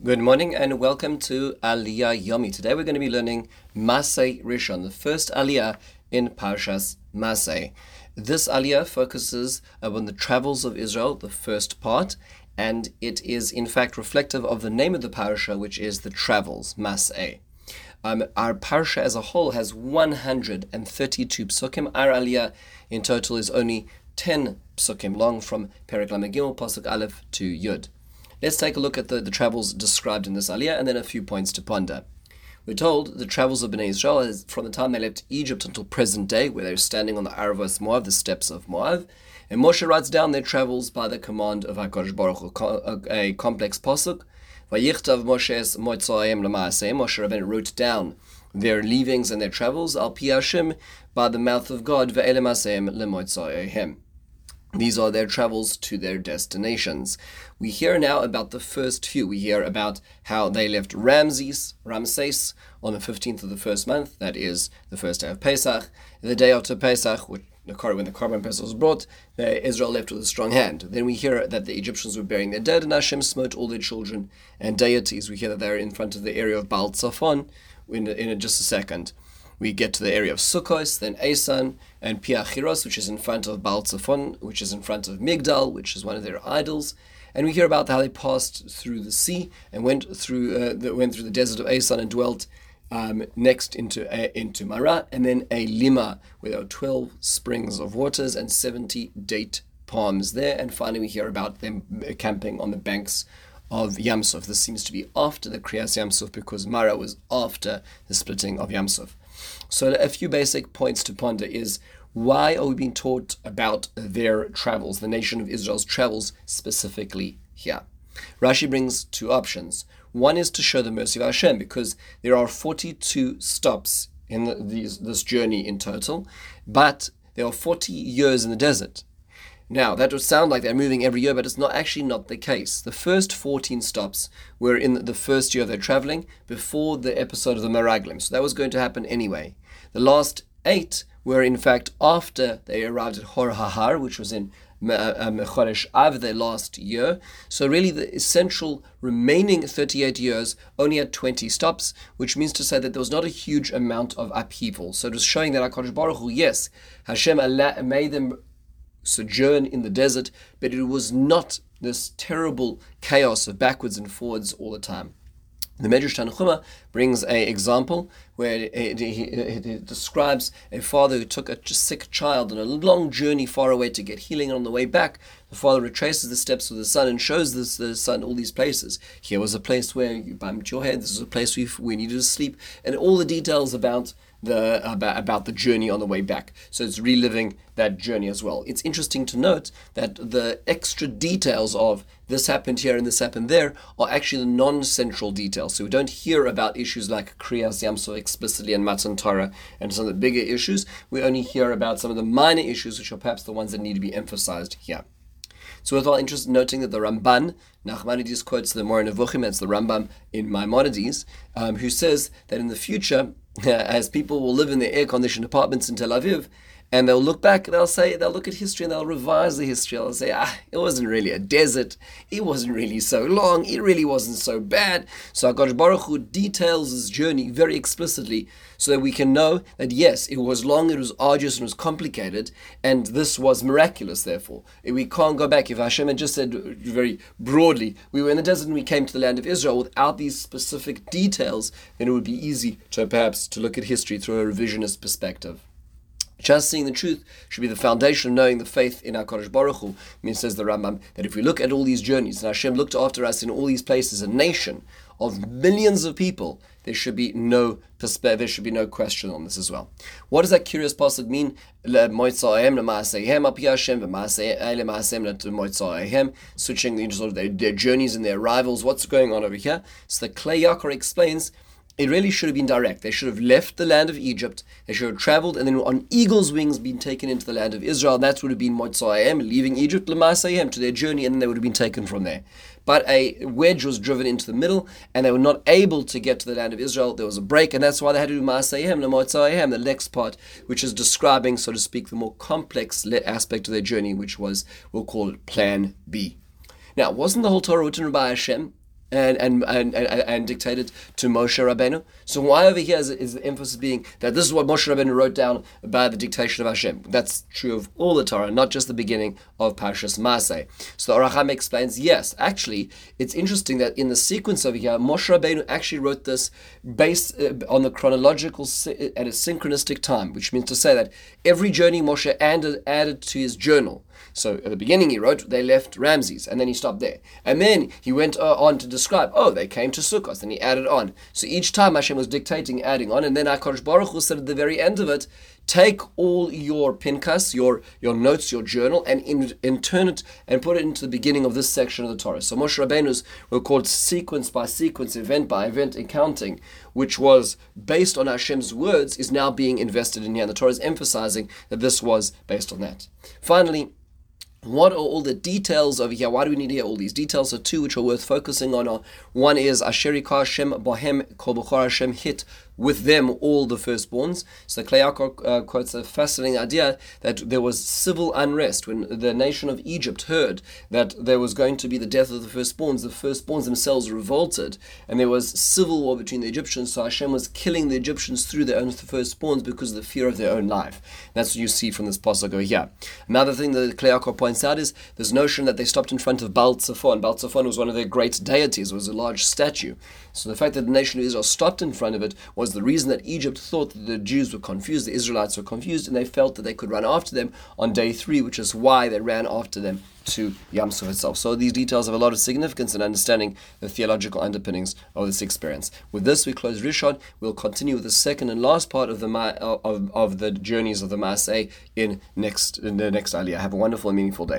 Good morning and welcome to Aliyah Yomi. Today we're going to be learning Masay Rishon, the first Aliyah in Parshas Masay. This Aliyah focuses on the travels of Israel, the first part, and it is in fact reflective of the name of the parasha, which is the travels, Masay. Um, our parsha as a whole has 132 psukim. Our Aliyah in total is only 10 psukim long from Perek Lamed Gimmel, Pasuk Aleph to Yud. Let's take a look at the, the travels described in this aliyah and then a few points to ponder. We're told the travels of Bnei Israel is from the time they left Egypt until present day, where they're standing on the Aravos Moab, the steppes of Moab. And Moshe writes down their travels by the command of HaKadosh Baruch Hu, a complex pasuk. Vayichtav Moshe's Moitzoayim Lamaaseh. Moshe Rabbeinu wrote down their leavings and their travels, al pi Hashem, by the mouth of God, ve'elemaseim lemoitzoayim. These are their travels to their destinations. We hear now about the first few. We hear about how they left Ramses, Ramses, on the 15th of the first month, that is the first day of Pesach. The day after Pesach, when the Korban Pesach was brought, Israel left with a strong hand. Then we hear that the Egyptians were burying their dead, and Hashem smote all their children and deities. We hear that they're in front of the area of Baal Tzafon in, in just a second we get to the area of Sukkos, then Asan, and Piachiros, which is in front of Baal Tzafon, which is in front of Migdal, which is one of their idols. And we hear about how they passed through the sea and went through uh, the, went through the desert of Asan and dwelt um, next into uh, into Mara, and then Eilimah, where there are twelve springs of waters and seventy date palms there. And finally, we hear about them camping on the banks of Yamsuf. This seems to be after the Kriyas Yamsuf because Mara was after the splitting of Yamsuf. So a few basic points to ponder is why are we being taught about their travels, the nation of Israel's travels specifically here? Rashi brings two options. One is to show the mercy of Hashem because there are 42 stops in the, these, this journey in total, but there are 40 years in the desert. Now, that would sound like they're moving every year, but it's not actually not the case. The first 14 stops were in the first year of their traveling before the episode of the Meraglim. So that was going to happen anyway. The last eight were in fact after they arrived at Hor Hahar, which was in Chodesh uh, Av, their last year. So really the essential remaining 38 years only had 20 stops, which means to say that there was not a huge amount of upheaval. So it was showing that HaKadosh Baruch Hu, yes, Hashem made them sojourn in the desert, but it was not this terrible chaos of backwards and forwards all the time. The Medrash Tanchuma brings an example where it, it, it, describes a father who took a sick child on a long journey far away to get healing. On the way back, the father retraces the steps of the son and shows this, the son all these places. Here was a place where you bumped your head. This is a place where we needed to sleep, and all the details about the about, about the journey on the way back. So it's reliving that journey as well. It's interesting to note that the extra details of this happened here and this happened there are actually the non-central details. So we don't hear about issues like Kriyas Yamsuf explicitly and Matan Torah and some of the bigger issues. We only hear about some of the minor issues, which are perhaps the ones that need to be emphasized here. It's worthwhile interest noting that the Ramban, Nachmanides quotes the Moreh Nevuchim, that's the Rambam in Maimonides, um, who says that in the future, as people will live in their air-conditioned apartments in Tel Aviv, and they'll look back, and they'll say, they'll look at history and they'll revise the history. They'll say, ah, it wasn't really a desert. It wasn't really so long. It really wasn't so bad. So HaKadosh Baruch Hu details his journey very explicitly so that we can know that yes, it was long, it was arduous, and it was complicated, and this was miraculous, therefore. We can't go back. If Hashem had just said very broadly, we were in the desert and we came to the land of Israel without these specific details, then it would be easy to perhaps to look at history through a revisionist perspective. Just seeing the truth should be the foundation of knowing the faith in our HaKadosh Baruch Hu. I mean, says the Rambam, that if we look at all these journeys, and Hashem looked after us in all these places, a nation of millions of people, there should be no there should be no question on this as well. What does that curious pasuk mean? Eh, Switching sort of their, their journeys and their arrivals. What's going on over here? So the Kli Yakar explains it really should have been direct. They should have left the land of Egypt. They should have traveled and then on eagle's wings been taken into the land of Israel. That would have been Motzayim, leaving Egypt, Lamasayim, to their journey, and then they would have been taken from there. But a wedge was driven into the middle, and they were not able to get to the land of Israel. There was a break, and that's why they had to do Masayim, Lamotzayim, the next part, which is describing, so to speak, the more complex aspect of their journey, which was, we'll call it Plan B. Now, wasn't the whole Torah written by Hashem? And, and, and, and, dictated to Moshe Rabbeinu. So why over here is, is, the emphasis being that this is what Moshe Rabbeinu wrote down by the dictation of Hashem? That's true of all the Torah, not just the beginning of Parshas Masay. So Ohr explains, yes, actually, it's interesting that in the sequence over here, Moshe Rabbeinu actually wrote this based uh, on the chronological, at a synchronistic time, which means to say that every journey Moshe added, added to his journal. So at the beginning he wrote, they left Ramses, and then he stopped there. And then he went uh, on to describe, oh, they came to Sukkot, and he added on. So each time Hashem was dictating, adding on, and then HaKadosh Baruch Hu said at the very end of it, take all your pinkas, your, your notes, your journal, and in, in turn it and put it into the beginning of this section of the Torah. So Moshe Rabbeinu's were called sequence by sequence, event by event accounting, which was based on Hashem's words, is now being invested in here. And the Torah is emphasizing that this was based on that. Finally, what are all the details over here? Why do we need to all these details? So two which are worth focusing on one is Asheri Hashem Bohem Kol Hashem hit with them all the firstborns. So Kli Yakar uh, quotes a fascinating idea that there was civil unrest when the nation of Egypt heard that there was going to be the death of the firstborns. The firstborns themselves revolted, and there was civil war between the Egyptians. So Hashem was killing the Egyptians through their own firstborns because of the fear of their own life. That's what you see from this pasuk over here. Another thing that Kli Yakar points out is this notion that they stopped in front of Baal Tzafon. Baal Tzafon was one of their great deities, it was a large statue. So the fact that the nation of Israel stopped in front of it was the reason that Egypt thought that the Jews were confused, the Israelites were confused, and they felt that they could run after them on day three, which is why they ran after them to Yam itself. So these details have a lot of significance in understanding the theological underpinnings of this experience. With this, we close Rishon. We'll continue with the second and last part of the of, of the journeys of the Maaseh in next in the next Aliyah. Have a wonderful and meaningful day.